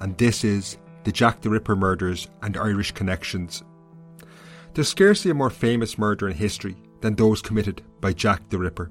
and this is the Jack the Ripper Murders and Irish Connections. There's scarcely a more famous murder in history than those committed by Jack the Ripper,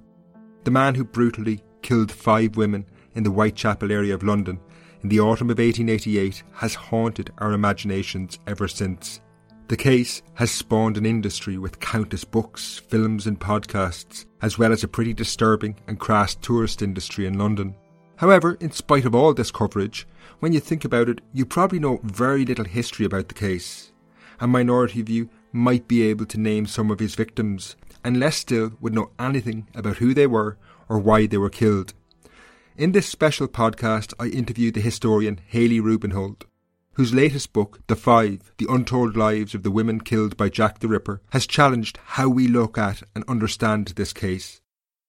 the man who brutally killed five women in the Whitechapel area of London in the autumn of 1888 has haunted our imaginations ever since. The case has spawned an industry with countless books, films, and podcasts, as well as a pretty disturbing and crass tourist industry in London. However, in spite of all this coverage, when you think about it, you probably know very little history about the case. A minority of you might be able to name some of his victims, and less still would know anything about who they were or why they were killed. In this special podcast, I interviewed the historian Hallie Rubenhold, whose latest book, The Five The Untold Lives of the Women Killed by Jack the Ripper, has challenged how we look at and understand this case.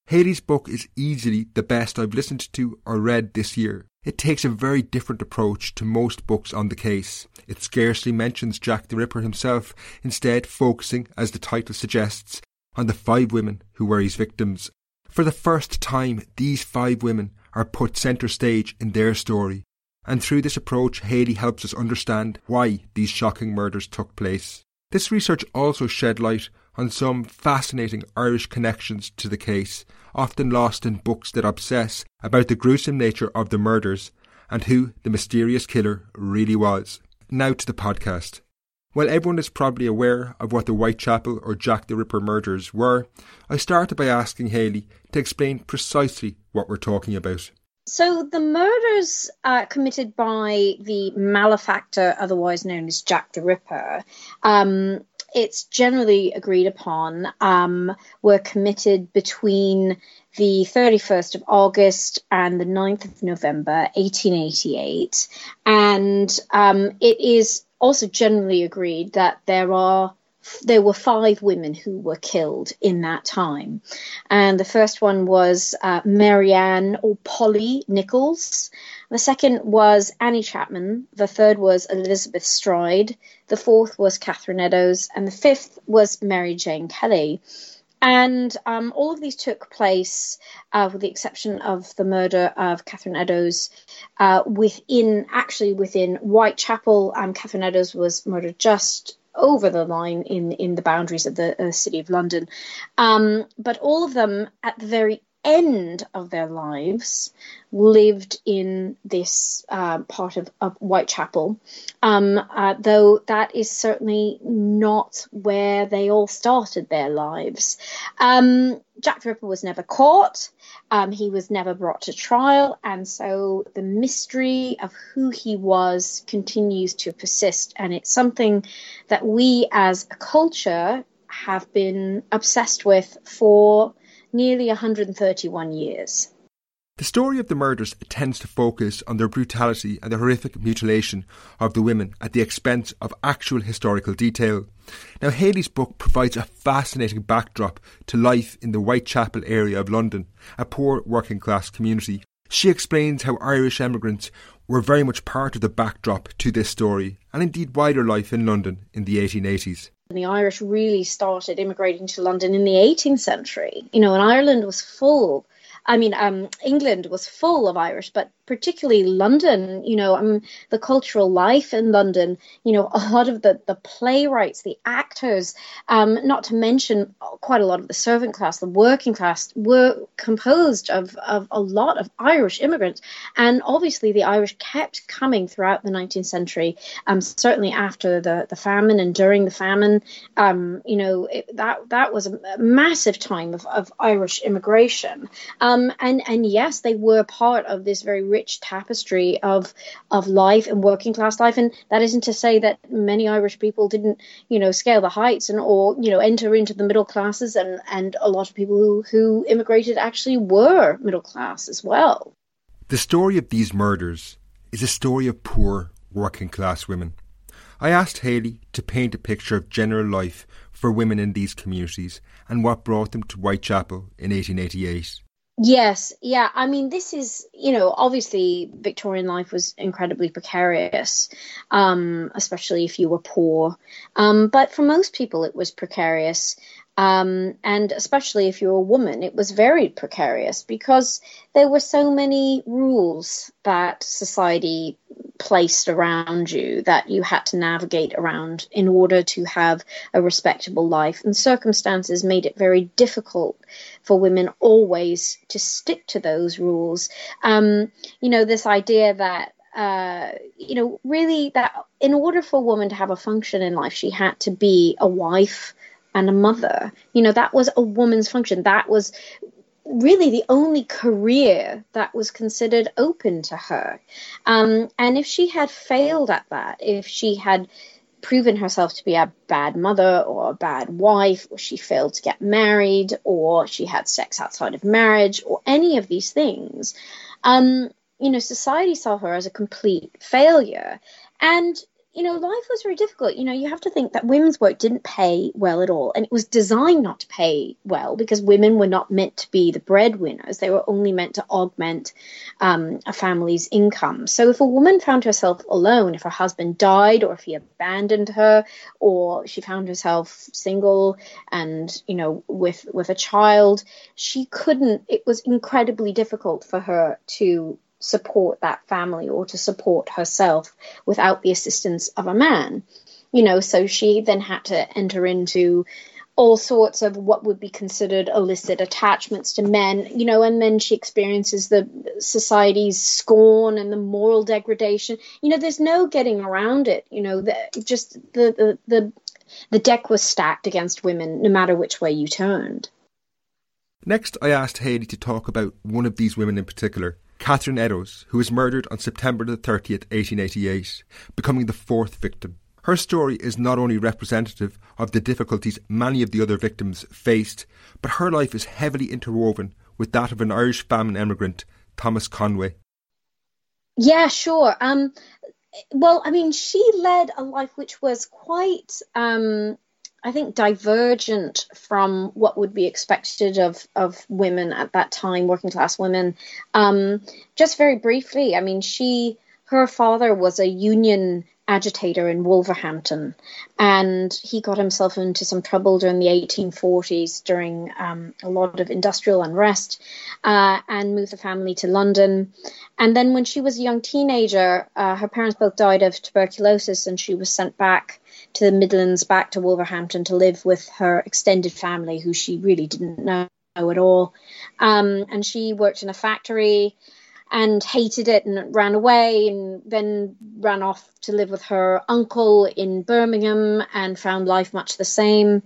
Hallie's book is easily the best I've listened to or read this year. It takes a very different approach to most books on the case. It scarcely mentions Jack the Ripper himself, instead focusing, as the title suggests, on the five women who were his victims. For the first time, these five women are put centre stage in their story. And through this approach, Hallie helps us understand why these shocking murders took place. This research also shed light on some fascinating Irish connections to the case, often lost in books that obsess about the gruesome nature of the murders and who the mysterious killer really was. Now to the podcast. While everyone is probably aware of what the Whitechapel or Jack the Ripper murders were, I started by asking Hallie to explain precisely what we're talking about. So, the murders uh, committed by the malefactor, otherwise known as Jack the Ripper, um, it's generally agreed upon, um, were committed between the 31st of August and the 9th of November, 1888. And um, it is also generally agreed that there are there were five women who were killed in that time. And the first one was uh, Mary Ann or Polly Nichols. The second was Annie Chapman. The third was Elizabeth Stride. The fourth was Catherine Eddowes. And the fifth was Mary Jane Kelly. And um, all of these took place, uh, with the exception of the murder of Catherine Eddowes, uh, within actually within Whitechapel. Um, Catherine Eddowes was murdered just over the line in in the boundaries of the city of London. Um, but all of them, at the very end of their lives lived in this uh, part of, of Whitechapel, um, uh, though that is certainly not where they all started their lives. Um, Jack the Ripper was never caught. Um, he was never brought to trial, and so the mystery of who he was continues to persist. And it's something that we as a culture have been obsessed with for nearly 131 years. The story of the murders tends to focus on their brutality and the horrific mutilation of the women at the expense of actual historical detail. Now, Hallie's book provides a fascinating backdrop to life in the Whitechapel area of London, a poor working class community. She explains how Irish emigrants were very much part of the backdrop to this story, and indeed wider life in London in the 1880s. The Irish really started immigrating to London in the 18th century. You know, and Ireland was full I mean, um, England was full of Irish, but particularly London, you know, um, the cultural life in London, you know, a lot of the, the playwrights, the actors, um, not to mention quite a lot of the servant class, the working class, were composed of, of a lot of Irish immigrants. And obviously, the Irish kept coming throughout the 19th century, um, certainly after the, the famine and during the famine. Um, you know, it, that, that was a massive time of, of Irish immigration. Um, Um, and, and yes, they were part of this very rich rich tapestry of of life and working class life. And that isn't to say that many Irish people didn't, you know, scale the heights and or you know enter into the middle classes. And and a lot of people who who immigrated actually were middle class as well. The story of these murders is a story of poor working class women. I asked Hallie to paint a picture of general life for women in these communities and what brought them to Whitechapel in 1888. Yes, yeah. I mean, this is, you know, obviously Victorian life was incredibly precarious, um, especially if you were poor. Um, but for most people, it was precarious. Um, and especially if you're a woman, it was very precarious because there were so many rules that society placed around you that you had to navigate around in order to have a respectable life. And circumstances made it very difficult for women always to stick to those rules. Um, you know, this idea that uh, you know, really that in order for a woman to have a function in life, she had to be a wife and a mother. You know, that was a woman's function. That was really the only career that was considered open to her. Um, and if she had failed at that, if she had proven herself to be a bad mother or a bad wife, or she failed to get married, or she had sex outside of marriage, or any of these things, um, you know, society saw her as a complete failure. And you know, life was very difficult. You know, you have to think that women's work didn't pay well at all. And it was designed not to pay well because women were not meant to be the breadwinners. They were only meant to augment um, a family's income. So if a woman found herself alone, if her husband died or if he abandoned her or she found herself single and, you know, with, with a child, she couldn't, it was incredibly difficult for her to support that family or to support herself without the assistance of a man. You know, so she then had to enter into all sorts of what would be considered illicit attachments to men, you know, and then she experiences the society's scorn and the moral degradation. You know, there's no getting around it. You know, the, just the, the the the deck was stacked against women, no matter which way you turned. Next, I asked Hallie to talk about one of these women in particular, Catherine Eddowes, who was murdered on September the 30th, 1888, becoming the fourth victim. Her story is not only representative of the difficulties many of the other victims faced, but her life is heavily interwoven with that of an Irish famine emigrant, Thomas Conway. Yeah, sure. Um, well, I mean, she led a life which was quite um, I think, divergent from what would be expected of, of women at that time, working class women. Um, just very briefly, I mean, she, her father was a union agitator in Wolverhampton, and he got himself into some trouble during the 1840s during um, a lot of industrial unrest, uh, and moved the family to London. And then, when she was a young teenager, uh, her parents both died of tuberculosis, and she was sent back to the Midlands, back to Wolverhampton to live with her extended family, who she really didn't know at all. Um, and she worked in a factory and hated it and ran away and then ran off to live with her uncle in Birmingham and found life much the same.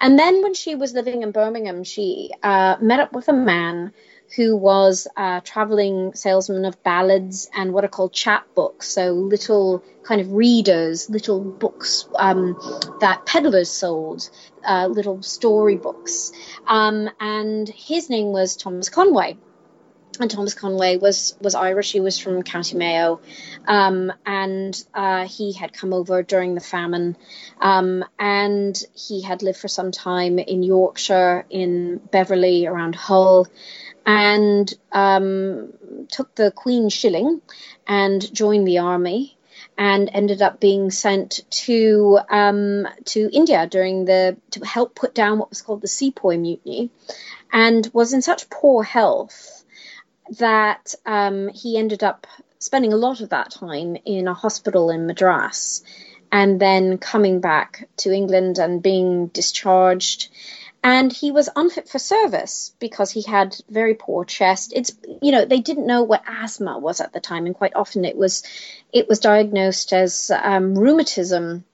And then when she was living in Birmingham, she uh, met up with a man who was a traveling salesman of ballads and what are called chapbooks, so little kind of readers, little books um, that peddlers sold, uh, little storybooks. Um, and his name was Thomas Conway. And Thomas Conway was was Irish. He was from County Mayo, um, and uh, he had come over during the famine, um, and he had lived for some time in Yorkshire, in Beverley, around Hull, and um, took the Queen shilling and joined the army. And ended up being sent to um, to India during the to help put down what was called the Sepoy Mutiny, and was in such poor health that um, he ended up spending a lot of that time in a hospital in Madras and then coming back to England and being discharged. And he was unfit for service because he had very poor chest. It's you know they didn't know what asthma was at the time, and quite often it was it was diagnosed as um, rheumatism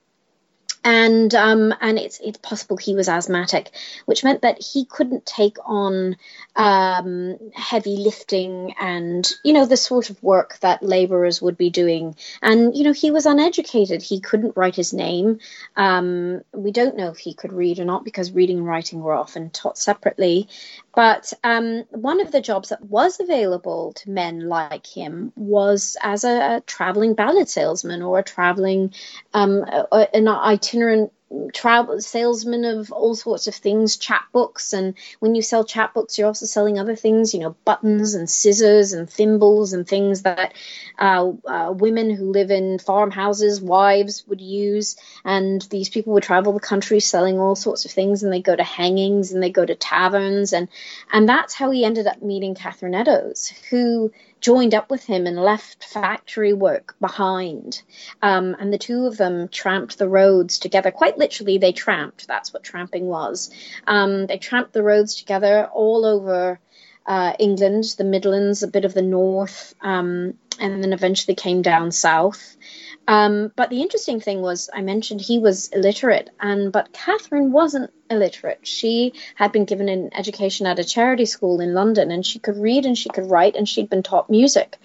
and um, and it's it's possible he was asthmatic, which meant that he couldn't take on um, heavy lifting and you know the sort of work that labourers would be doing. And you know he was uneducated; he couldn't write his name. Um, we don't know if he could read or not because reading and writing were often taught separately. But um, one of the jobs that was available to men like him was as a, a traveling ballad salesman or a traveling um, an itinerant travel salesman of all sorts of things, chapbooks, and when you sell chapbooks, you're also selling other things, you know, buttons and scissors and thimbles and things that uh, uh, women who live in farmhouses, wives would use. And these people would travel the country selling all sorts of things, and they go to hangings and they go to taverns, and and that's how he ended up meeting Catherine Eddowes, who joined up with him and left factory work behind. Um, and the two of them tramped the roads together. Quite literally, they tramped. That's what tramping was. Um, they tramped the roads together all over uh, England, the Midlands, a bit of the north, um, and then eventually came down south. Um, but the interesting thing was, I mentioned he was illiterate, and but Catherine wasn't illiterate. She had been given an education at a charity school in London, and she could read and she could write, and she'd been taught music.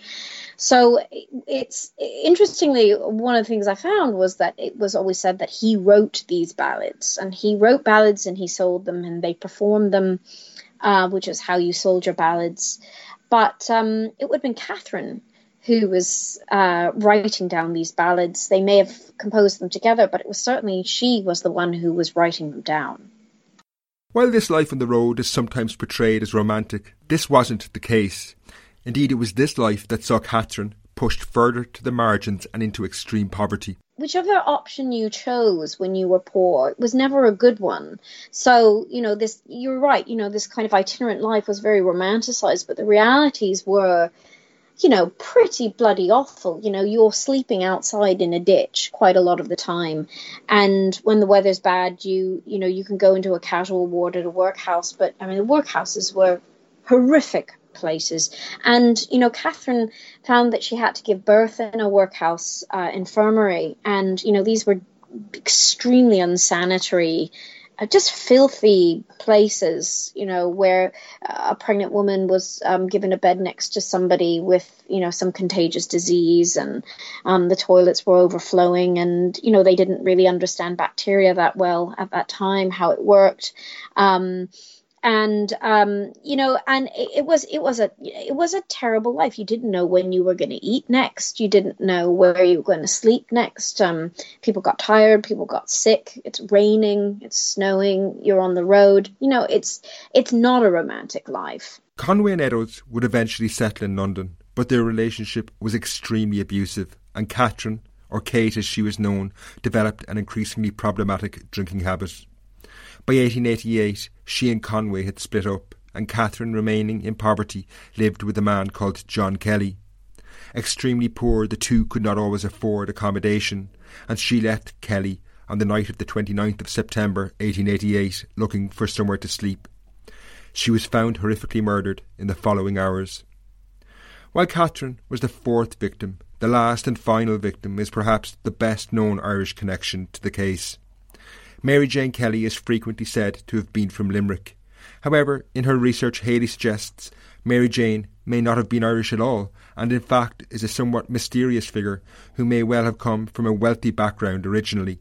So it's interestingly one of the things I found was that it was always said that he wrote these ballads, and he wrote ballads and he sold them, and they performed them, uh, which is how you sold your ballads. But um, it would have been Catherine who was uh, writing down these ballads. They may have composed them together, but it was certainly she was the one who was writing them down. While this life on the road is sometimes portrayed as romantic, this wasn't the case. Indeed, it was this life that saw Catherine pushed further to the margins and into extreme poverty. Whichever option you chose when you were poor it was never a good one. So, you know, this, you're right, you know, this kind of itinerant life was very romanticized, but the realities were you know, pretty bloody awful. You know, you're sleeping outside in a ditch quite a lot of the time. And when the weather's bad, you, you know, you can go into a casual ward at a workhouse. But I mean, the workhouses were horrific places. And, you know, Catherine found that she had to give birth in a workhouse uh, infirmary. And, you know, these were extremely unsanitary just filthy places, you know, where a pregnant woman was um, given a bed next to somebody with, you know, some contagious disease, and um, the toilets were overflowing, and you know they didn't really understand bacteria that well at that time, how it worked. Um, and um, you know, and it, it, was it was a it was a terrible life. You didn't know when you were going to eat next. You didn't know where you were going to sleep next. Um, people got tired. People got sick. It's raining. It's snowing. You're on the road. You know, it's it's not a romantic life. Conway and Eddowes would eventually settle in London, but their relationship was extremely abusive, and Catherine, or Kate as she was known, developed an increasingly problematic drinking habit. By 1888, she and Conway had split up, and Catherine, remaining in poverty, lived with a man called John Kelly. Extremely poor, the two could not always afford accommodation, and she left Kelly on the night of the 29th of September 1888 looking for somewhere to sleep. She was found horrifically murdered in the following hours. While Catherine was the fourth victim, the last and final victim is perhaps the best known Irish connection to the case. Mary Jane Kelly is frequently said to have been from Limerick. However, in her research, Hallie suggests Mary Jane may not have been Irish at all, and in fact is a somewhat mysterious figure who may well have come from a wealthy background originally.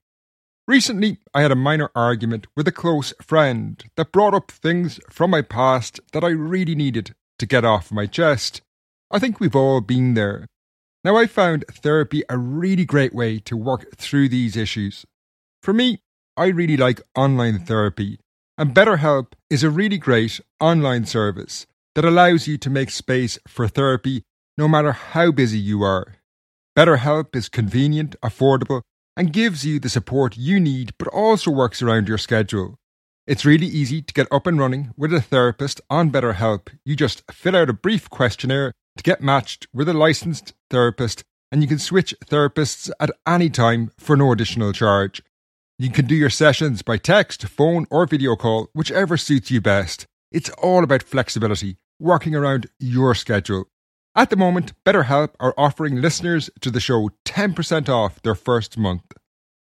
Recently, I had a minor argument with a close friend that brought up things from my past that I really needed to get off my chest. I think we've all been there. Now, I found therapy a really great way to work through these issues. For me, I really like online therapy, and BetterHelp is a really great online service that allows you to make space for therapy no matter how busy you are. BetterHelp is convenient, affordable, and gives you the support you need, but also works around your schedule. It's really easy to get up and running with a therapist on BetterHelp. You just fill out a brief questionnaire to get matched with a licensed therapist, and you can switch therapists at any time for no additional charge. You can do your sessions by text, phone, or video call, whichever suits you best. It's all about flexibility, working around your schedule. At the moment, BetterHelp are offering listeners to the show 10% off their first month.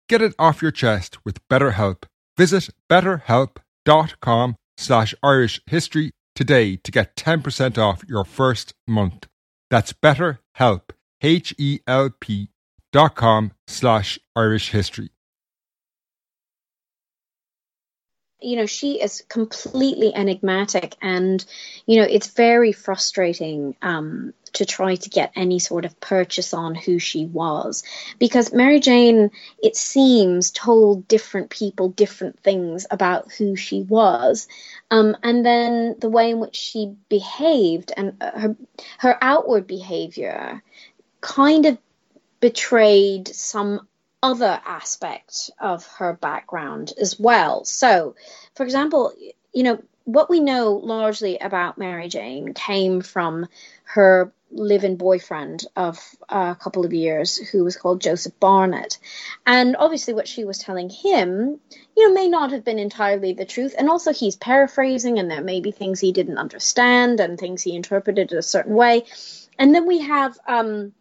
Get it off your chest with BetterHelp. Visit betterhelp.com slash Irish history today to get 10% off your first month. That's BetterHelp, H-E-L-P dot com slash Irish history. You know she is completely enigmatic and you know it's very frustrating um, to try to get any sort of purchase on who she was. Because mary jane it seems told different people different things about who she was. Um, and then the way in which she behaved and uh, her her outward behavior kind of betrayed some other aspect of her background as well. So, for example, you know, what we know largely about Mary Jane came from her live-in boyfriend of a couple of years who was called Joseph Barnett. And obviously what she was telling him, you know, may not have been entirely the truth. And also he's paraphrasing and there may be things he didn't understand and things he interpreted a certain way. And then we have um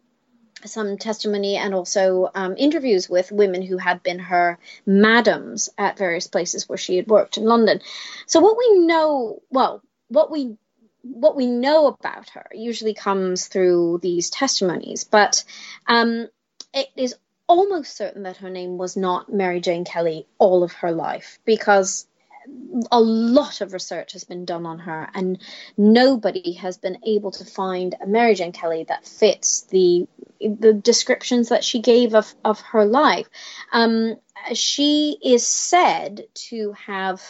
some testimony and also um, interviews with women who had been her madams at various places where she had worked in London. So what we know, well, what we what we know about her usually comes through these testimonies, but um, it is almost certain that her name was not Mary Jane Kelly all of her life because a lot of research has been done on her, and nobody has been able to find a Mary Jane Kelly that fits the the descriptions that she gave of of her life. Um, she is said to have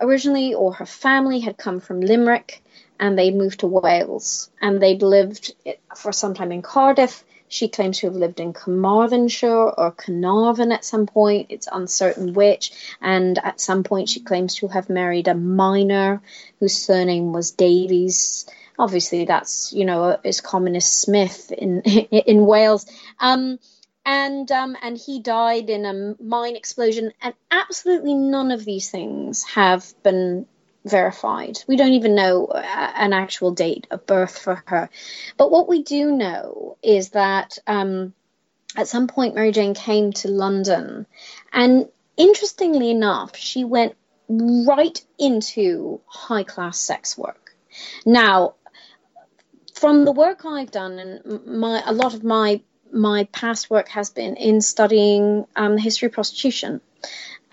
originally, or her family had come from Limerick, and they moved to Wales, and they'd lived for some time in Cardiff she claims to have lived in Carmarthenshire or Carnarvon at some point. It's uncertain which. And at some point, she claims to have married a miner whose surname was Davies. Obviously, that's you know as common as Smith in in Wales. Um, and um, and he died in a mine explosion. And absolutely none of these things have been verified. We don't even know uh, an actual date of birth for her. But what we do know is that um, at some point Mary Jane came to London, and interestingly enough, she went right into high class sex work. Now, from the work I've done, and my a lot of my my past work has been in studying um, history of prostitution.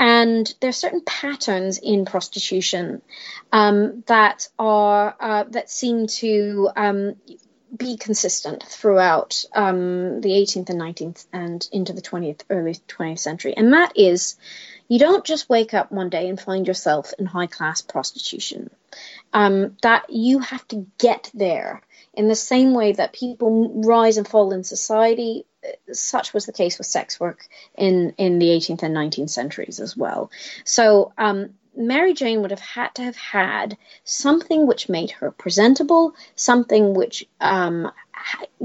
And there are certain patterns in prostitution um, that are uh, that seem to um, be consistent throughout um, the 18th and 19th and into the 20th, early 20th century, and that is you don't just wake up one day and find yourself in high class prostitution. Um, that you have to get there in the same way that people rise and fall in society, such was the case with sex work in in the 18th and 19th centuries as well. So um, Mary Jane would have had to have had something which made her presentable, something which um,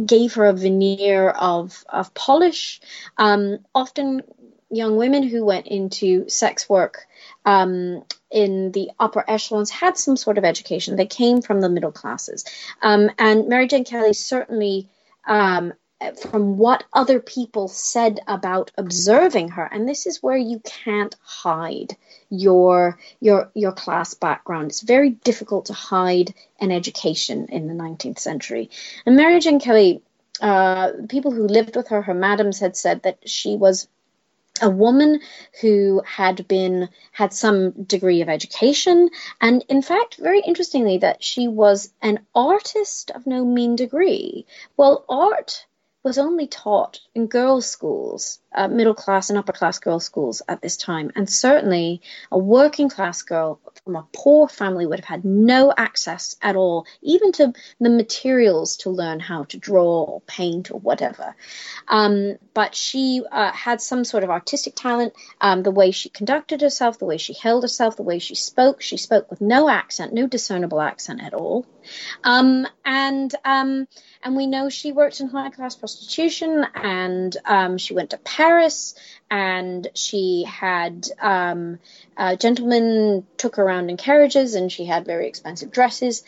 gave her a veneer of of polish. Um, often, young women who went into sex work um, in the upper echelons had some sort of education. They came from the middle classes, um, and Mary Jane Kelly certainly um, from what other people said about observing her and this is where you can't hide your your your class background. It's very difficult to hide an education in the 19th century. And mary jane kelly uh, people who lived with her her madams had said that she was a woman who had been had some degree of education. And in fact very interestingly that she was an artist of no mean degree. Well art was only taught in girls' schools, uh, middle class and upper class girls' schools at this time. And certainly a working class girl from a poor family would have had no access at all, even to the materials to learn how to draw or paint or whatever. Um, but she uh, had some sort of artistic talent, um, the way she conducted herself, the way she held herself, the way she spoke. She spoke with no accent, no discernible accent at all. Um, and um, and we know she worked in high class prostitution, and um, she went to Paris, and she had um, gentlemen took her around in carriages, and she had very expensive dresses.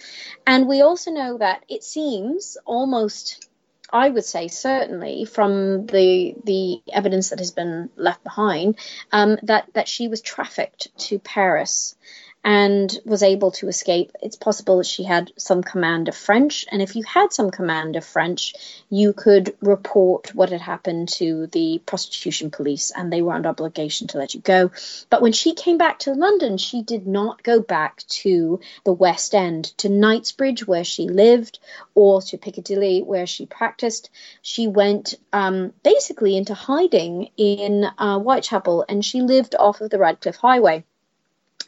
And we also know that it seems almost I would say certainly from the the evidence that has been left behind um, that that she was trafficked to Paris and was able to escape. It's possible that she had some command of French, and if you had some command of French, you could report what had happened to the prostitution police, and they were under obligation to let you go. But when she came back to London, she did not go back to the West End, to Knightsbridge, where she lived, or to Piccadilly, where she practiced. She went um, basically into hiding in uh, Whitechapel, and she lived off of the Ratcliffe Highway.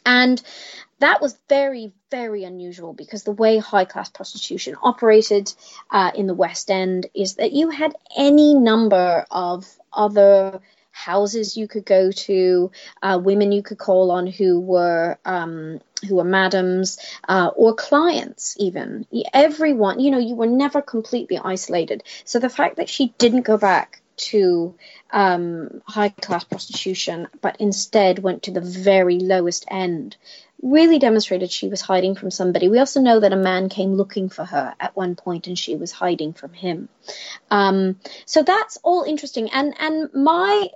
And that was very, very unusual because the way high class prostitution operated uh, in the West End is that you had any number of other houses you could go to, uh, women you could call on who were um, who were madams uh, or clients even. Everyone, you know, you were never completely isolated. So the fact that she didn't go back to um, high class prostitution, but instead went to the very lowest end, really demonstrated she was hiding from somebody. We also know that a man came looking for her at one point and she was hiding from him. Um, so that's all interesting. And, and my,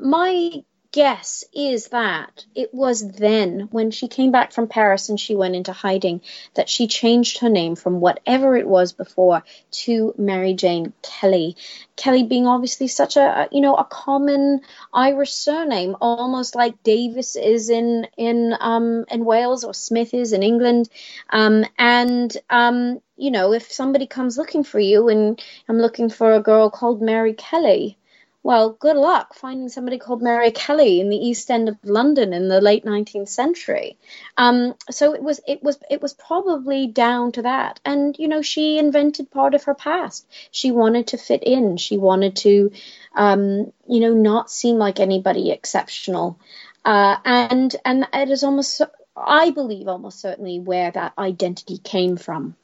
my guess is that it was then, when she came back from Paris and she went into hiding, that she changed her name from whatever it was before to Mary Jane Kelly. Kelly being obviously such a you know a common Irish surname, almost like Davis is in in um in Wales or Smith is in England, um, and um, you know if somebody comes looking for you and I'm looking for a girl called Mary Kelly well, good luck finding somebody called Mary Kelly in the East End of London in the late 19th century. Um, so it was it was it was probably down to that. And you know, she invented part of her past. She wanted to fit in. She wanted to, um, you know, not seem like anybody exceptional. Uh, and and it is almost, I believe, almost certainly where that identity came from.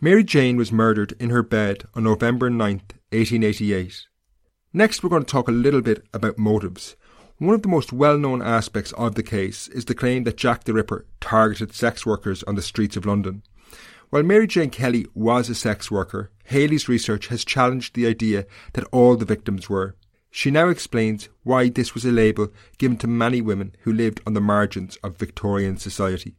Mary Jane was murdered in her bed on November 9th, 1888. Next, we're going to talk a little bit about motives. One of the most well known aspects of the case is the claim that Jack the Ripper targeted sex workers on the streets of London. While Mary Jane Kelly was a sex worker, Hallie's research has challenged the idea that all the victims were. She now explains why this was a label given to many women who lived on the margins of Victorian society.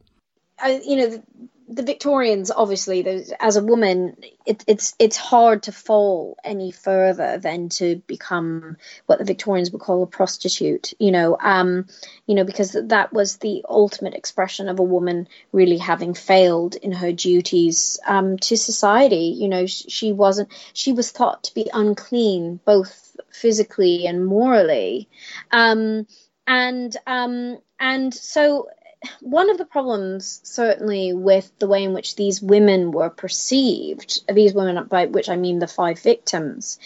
Uh, you know, the Victorians, obviously, as a woman, it, it's it's hard to fall any further than to become what the Victorians would call a prostitute. You know, um, you know, because that was the ultimate expression of a woman really having failed in her duties um, to society. You know, she, wasn't. She was thought to be unclean, both physically and morally, um, and um, and so one of the problems, certainly, with the way in which these women were perceived, these women, by which I mean the five victims,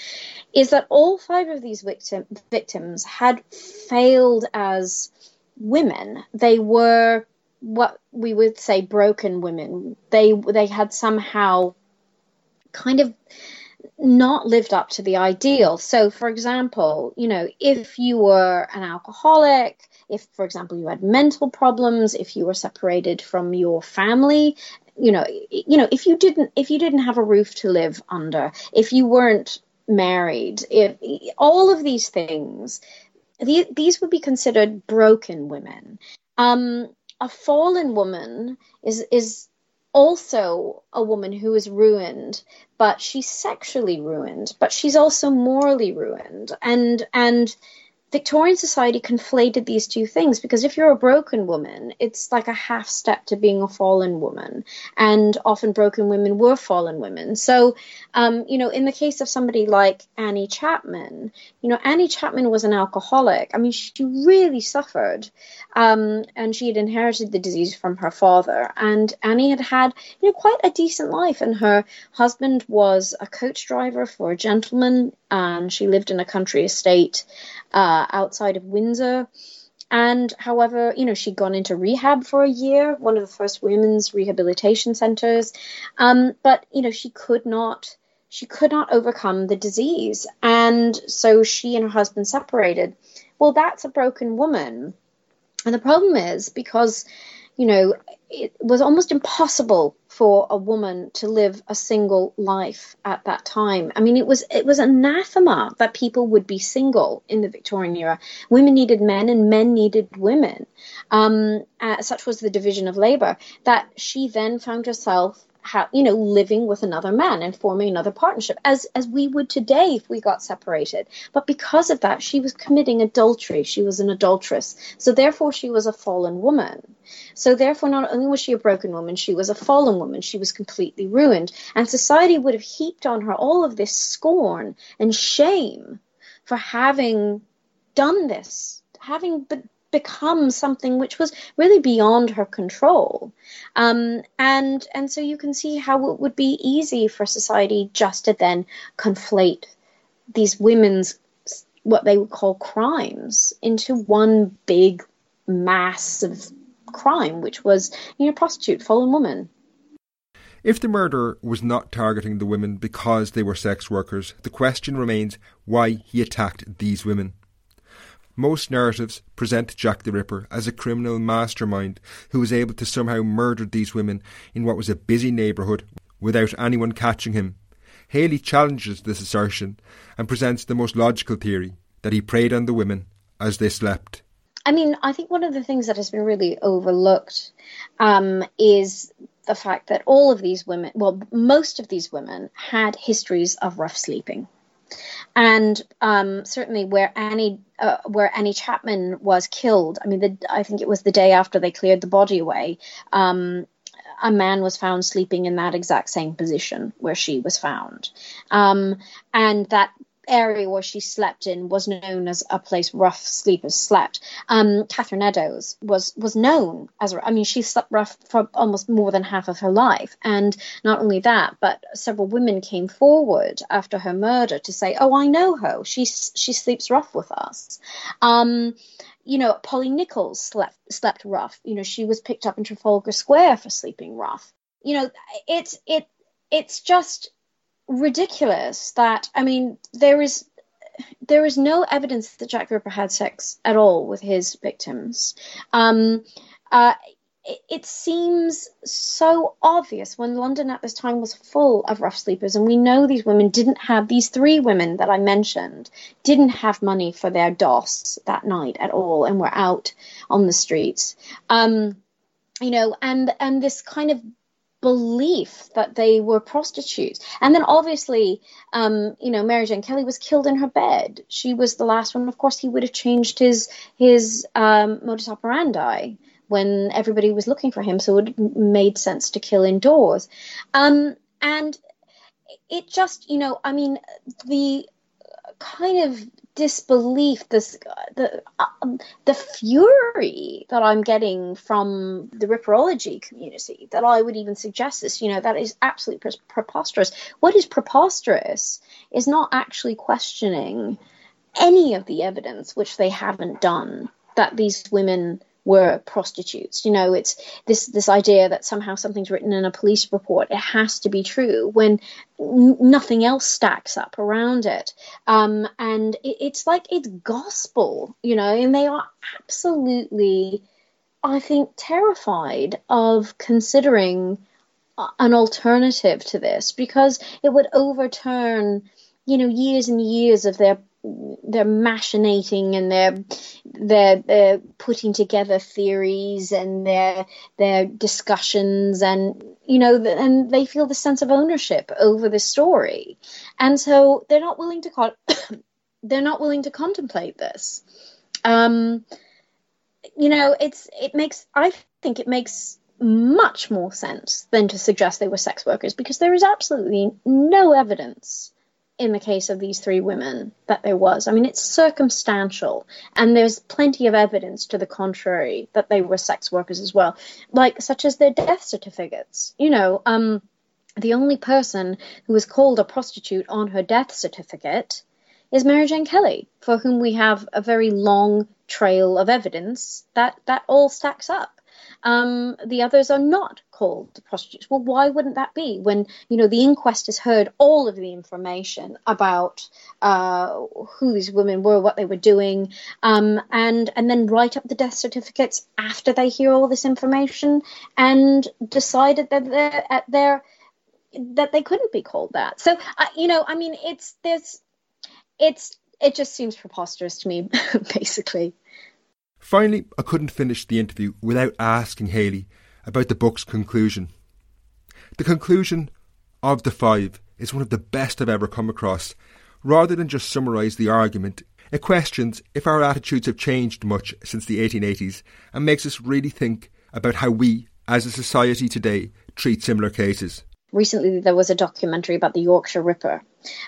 is that all five of these victim, victims had failed as women. They were what we would say broken women. They they had somehow kind of not lived up to the ideal. So, for example, you know, if you were an alcoholic, if, for example, you had mental problems, if you were separated from your family, you know, you know, if you didn't, if you didn't have a roof to live under, if you weren't married, if all of these things, the, these would be considered broken women. Um, a fallen woman is is also a woman who is ruined but she's sexually ruined but she's also morally ruined and and Victorian society conflated these two things because if you're a broken woman, it's like a half step to being a fallen woman. And often broken women were fallen women. So, um, you know, in the case of somebody like Annie Chapman, you know, Annie Chapman was an alcoholic. I mean, she really suffered. Um, and she had inherited the disease from her father. And Annie had had, you know, quite a decent life. And her husband was a coach driver for a gentleman. And she lived in a country estate uh, outside of Windsor. And however, you know, she'd gone into rehab for a year, one of the first women's rehabilitation centers. Um, but, you know, she could not she could not overcome the disease. And so she and her husband separated. Well, that's a broken woman. And the problem is because, you know, it was almost impossible for a woman to live a single life at that time. I mean, it was it was anathema that people would be single in the Victorian era. Women needed men, and men needed women. Um, uh, such was the division of labor that she then found herself how you know living with another man and forming another partnership as as we would today if we got separated. But because of that she was committing adultery. She was an adulteress. So therefore she was a fallen woman. So therefore not only was she a broken woman she was a fallen woman. She was completely ruined. And society would have heaped on her all of this scorn and shame for having done this having but become something which was really beyond her control. Um, and and so you can see how it would be easy for society just to then conflate these women's what they would call crimes into one big mass of crime, which was you know prostitute, fallen woman. If the murderer was not targeting the women because they were sex workers, the question remains why he attacked these women. Most narratives present Jack the Ripper as a criminal mastermind who was able to somehow murder these women in what was a busy neighbourhood without anyone catching him. Hallie challenges this assertion and presents the most logical theory that he preyed on the women as they slept. I mean, I think one of the things that has been really overlooked um, is the fact that all of these women, well, most of these women had histories of rough sleeping and um, certainly where Annie uh, where Annie Chapman was killed. I mean, the, I think it was the day after they cleared the body away. Um, a man was found sleeping in that exact same position where she was found, um, and that area where she slept in was known as a place rough sleepers slept. Um, Catherine Eddowes was was known as I mean she slept rough for almost more than half of her life, and not only that, but several women came forward after her murder to say, "Oh, I know her. She she sleeps rough with us." Um, you know, Polly Nichols slept slept rough. You know, she was picked up in Trafalgar Square for sleeping rough. You know, it's it it's just ridiculous that I mean there is there is no evidence that Jack Ripper had sex at all with his victims. Um, uh, it, it, seems so obvious when London at this time was full of rough sleepers, and we know these women didn't have these three women that I mentioned didn't have money for their doss that night at all, and were out on the streets. Um, you know, and and this kind of belief that they were prostitutes. And then obviously, um, you know, Mary Jane Kelly was killed in her bed. She was the last one. Of course, he would have changed his his um, modus operandi when everybody was looking for him, so it made sense to kill indoors. Um, and it just, you know, I mean, the kind of disbelief, this the um, the fury that I'm getting from the ripperology community that I would even suggest this. You know, that is absolutely preposterous. What is preposterous is not actually questioning any of the evidence, which they haven't done, that these women were prostitutes. You know, it's this this idea that somehow something's written in a police report, it has to be true when n- nothing else stacks up around it. Um, and it, it's like it's gospel, you know, and they are absolutely, I think, terrified of considering an alternative to this because it would overturn, you know, years and years of their they're machinating and their their, they're putting together theories and their their discussions and you know and they feel the sense of ownership over the story. And so they're not willing to con- they're not willing to contemplate this. Um you know it's it makes i think it makes much more sense than to suggest they were sex workers because there is absolutely no evidence in the case of these three women that there was. I mean, it's circumstantial, and there's plenty of evidence to the contrary that they were sex workers as well, like such as their death certificates. You know, um, the only person who was called a prostitute on her death certificate is Mary Jane Kelly, for whom we have a very long trail of evidence that that all stacks up. Um, the others are not called prostitutes. Well, why wouldn't that be when you know the inquest has heard all of the information about uh, who these women were, what they were doing, um, and and then write up the death certificates after they hear all this information and decided that they're at their that they couldn't be called that. So uh, you know, I mean, it's there's it's it just seems preposterous to me, basically. Finally, I couldn't finish the interview without asking Hallie about the book's conclusion. The conclusion of the five is one of the best I've ever come across. Rather than just summarise the argument, it questions if our attitudes have changed much since the 1880s and makes us really think about how we, as a society today, treat similar cases. Recently, there was a documentary about the Yorkshire Ripper,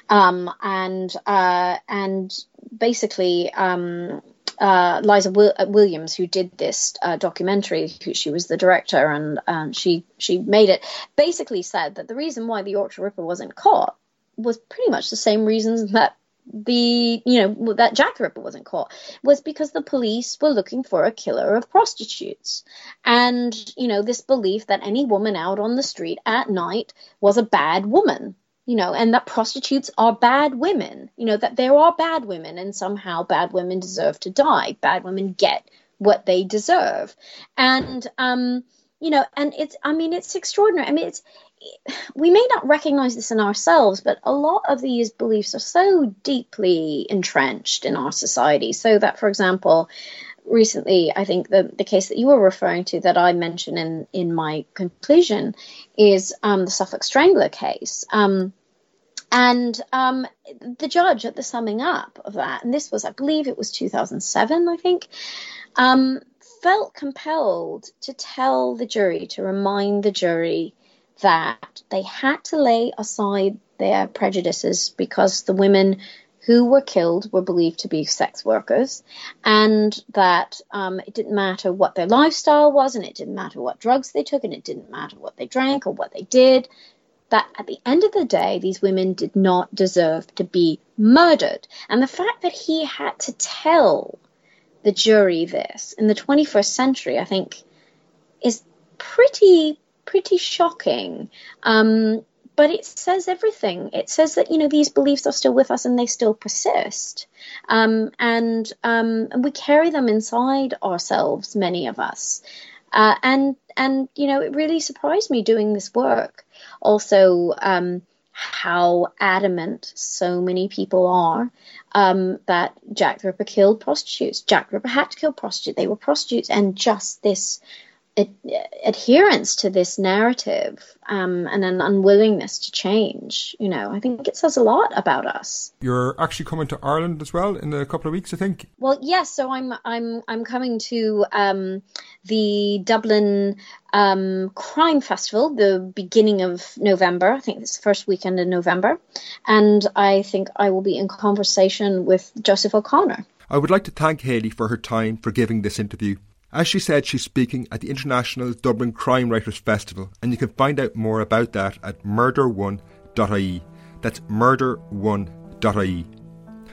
um, and uh, and basically um, uh, Liza uh, Williams, who did this uh, documentary, who, she was the director and um, she she made it, basically said that the reason why the Yorkshire Ripper wasn't caught was pretty much the same reasons that the you know that Jack the Ripper wasn't caught was because the police were looking for a killer of prostitutes, and you know this belief that any woman out on the street at night was a bad woman you know, and that prostitutes are bad women, you know, that there are bad women and somehow bad women deserve to die. Bad women get what they deserve. And, um, you know, and it's, I mean, it's extraordinary. I mean, it's, we may not recognize this in ourselves, but a lot of these beliefs are so deeply entrenched in our society. So that, for example, recently, I think the, the case that you were referring to that I mentioned in, in my conclusion is um, the Suffolk Strangler case. Um, and um, the judge at the summing up of that, and this was, I believe it was 2007, I think, um, felt compelled to tell the jury, to remind the jury that they had to lay aside their prejudices because the women who were killed were believed to be sex workers, and that um, it didn't matter what their lifestyle was, and it didn't matter what drugs they took, and it didn't matter what they drank or what they did. That at the end of the day, these women did not deserve to be murdered. And the fact that he had to tell the jury this in the 21st century, I think, is pretty pretty shocking. Um, but it says everything. It says that you know these beliefs are still with us and they still persist, um, and um, and we carry them inside ourselves, many of us. Uh, and and you know it really surprised me doing this work. Also, um, how adamant so many people are um, that Jack the Ripper killed prostitutes. Jack the Ripper had to kill prostitutes. They were prostitutes, and just this adherence to this narrative um, and an unwillingness to change. You know, I think it says a lot about us. You're actually coming to Ireland as well in a couple of weeks, I think. Well, yes. So I'm I'm I'm coming to um, the Dublin um, Crime Festival, the beginning of November. I think it's the first weekend in November, and I think I will be in conversation with Joseph O'Connor. I would like to thank Hallie for her time for giving this interview. As she said, she's speaking at the International Dublin Crime Writers Festival, and you can find out more about that at murder1.ie. That's murder1.ie.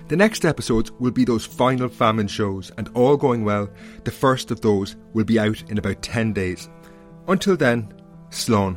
The next episodes will be those final famine shows, and all going well, the first of those will be out in about 10 days. Until then, Slán.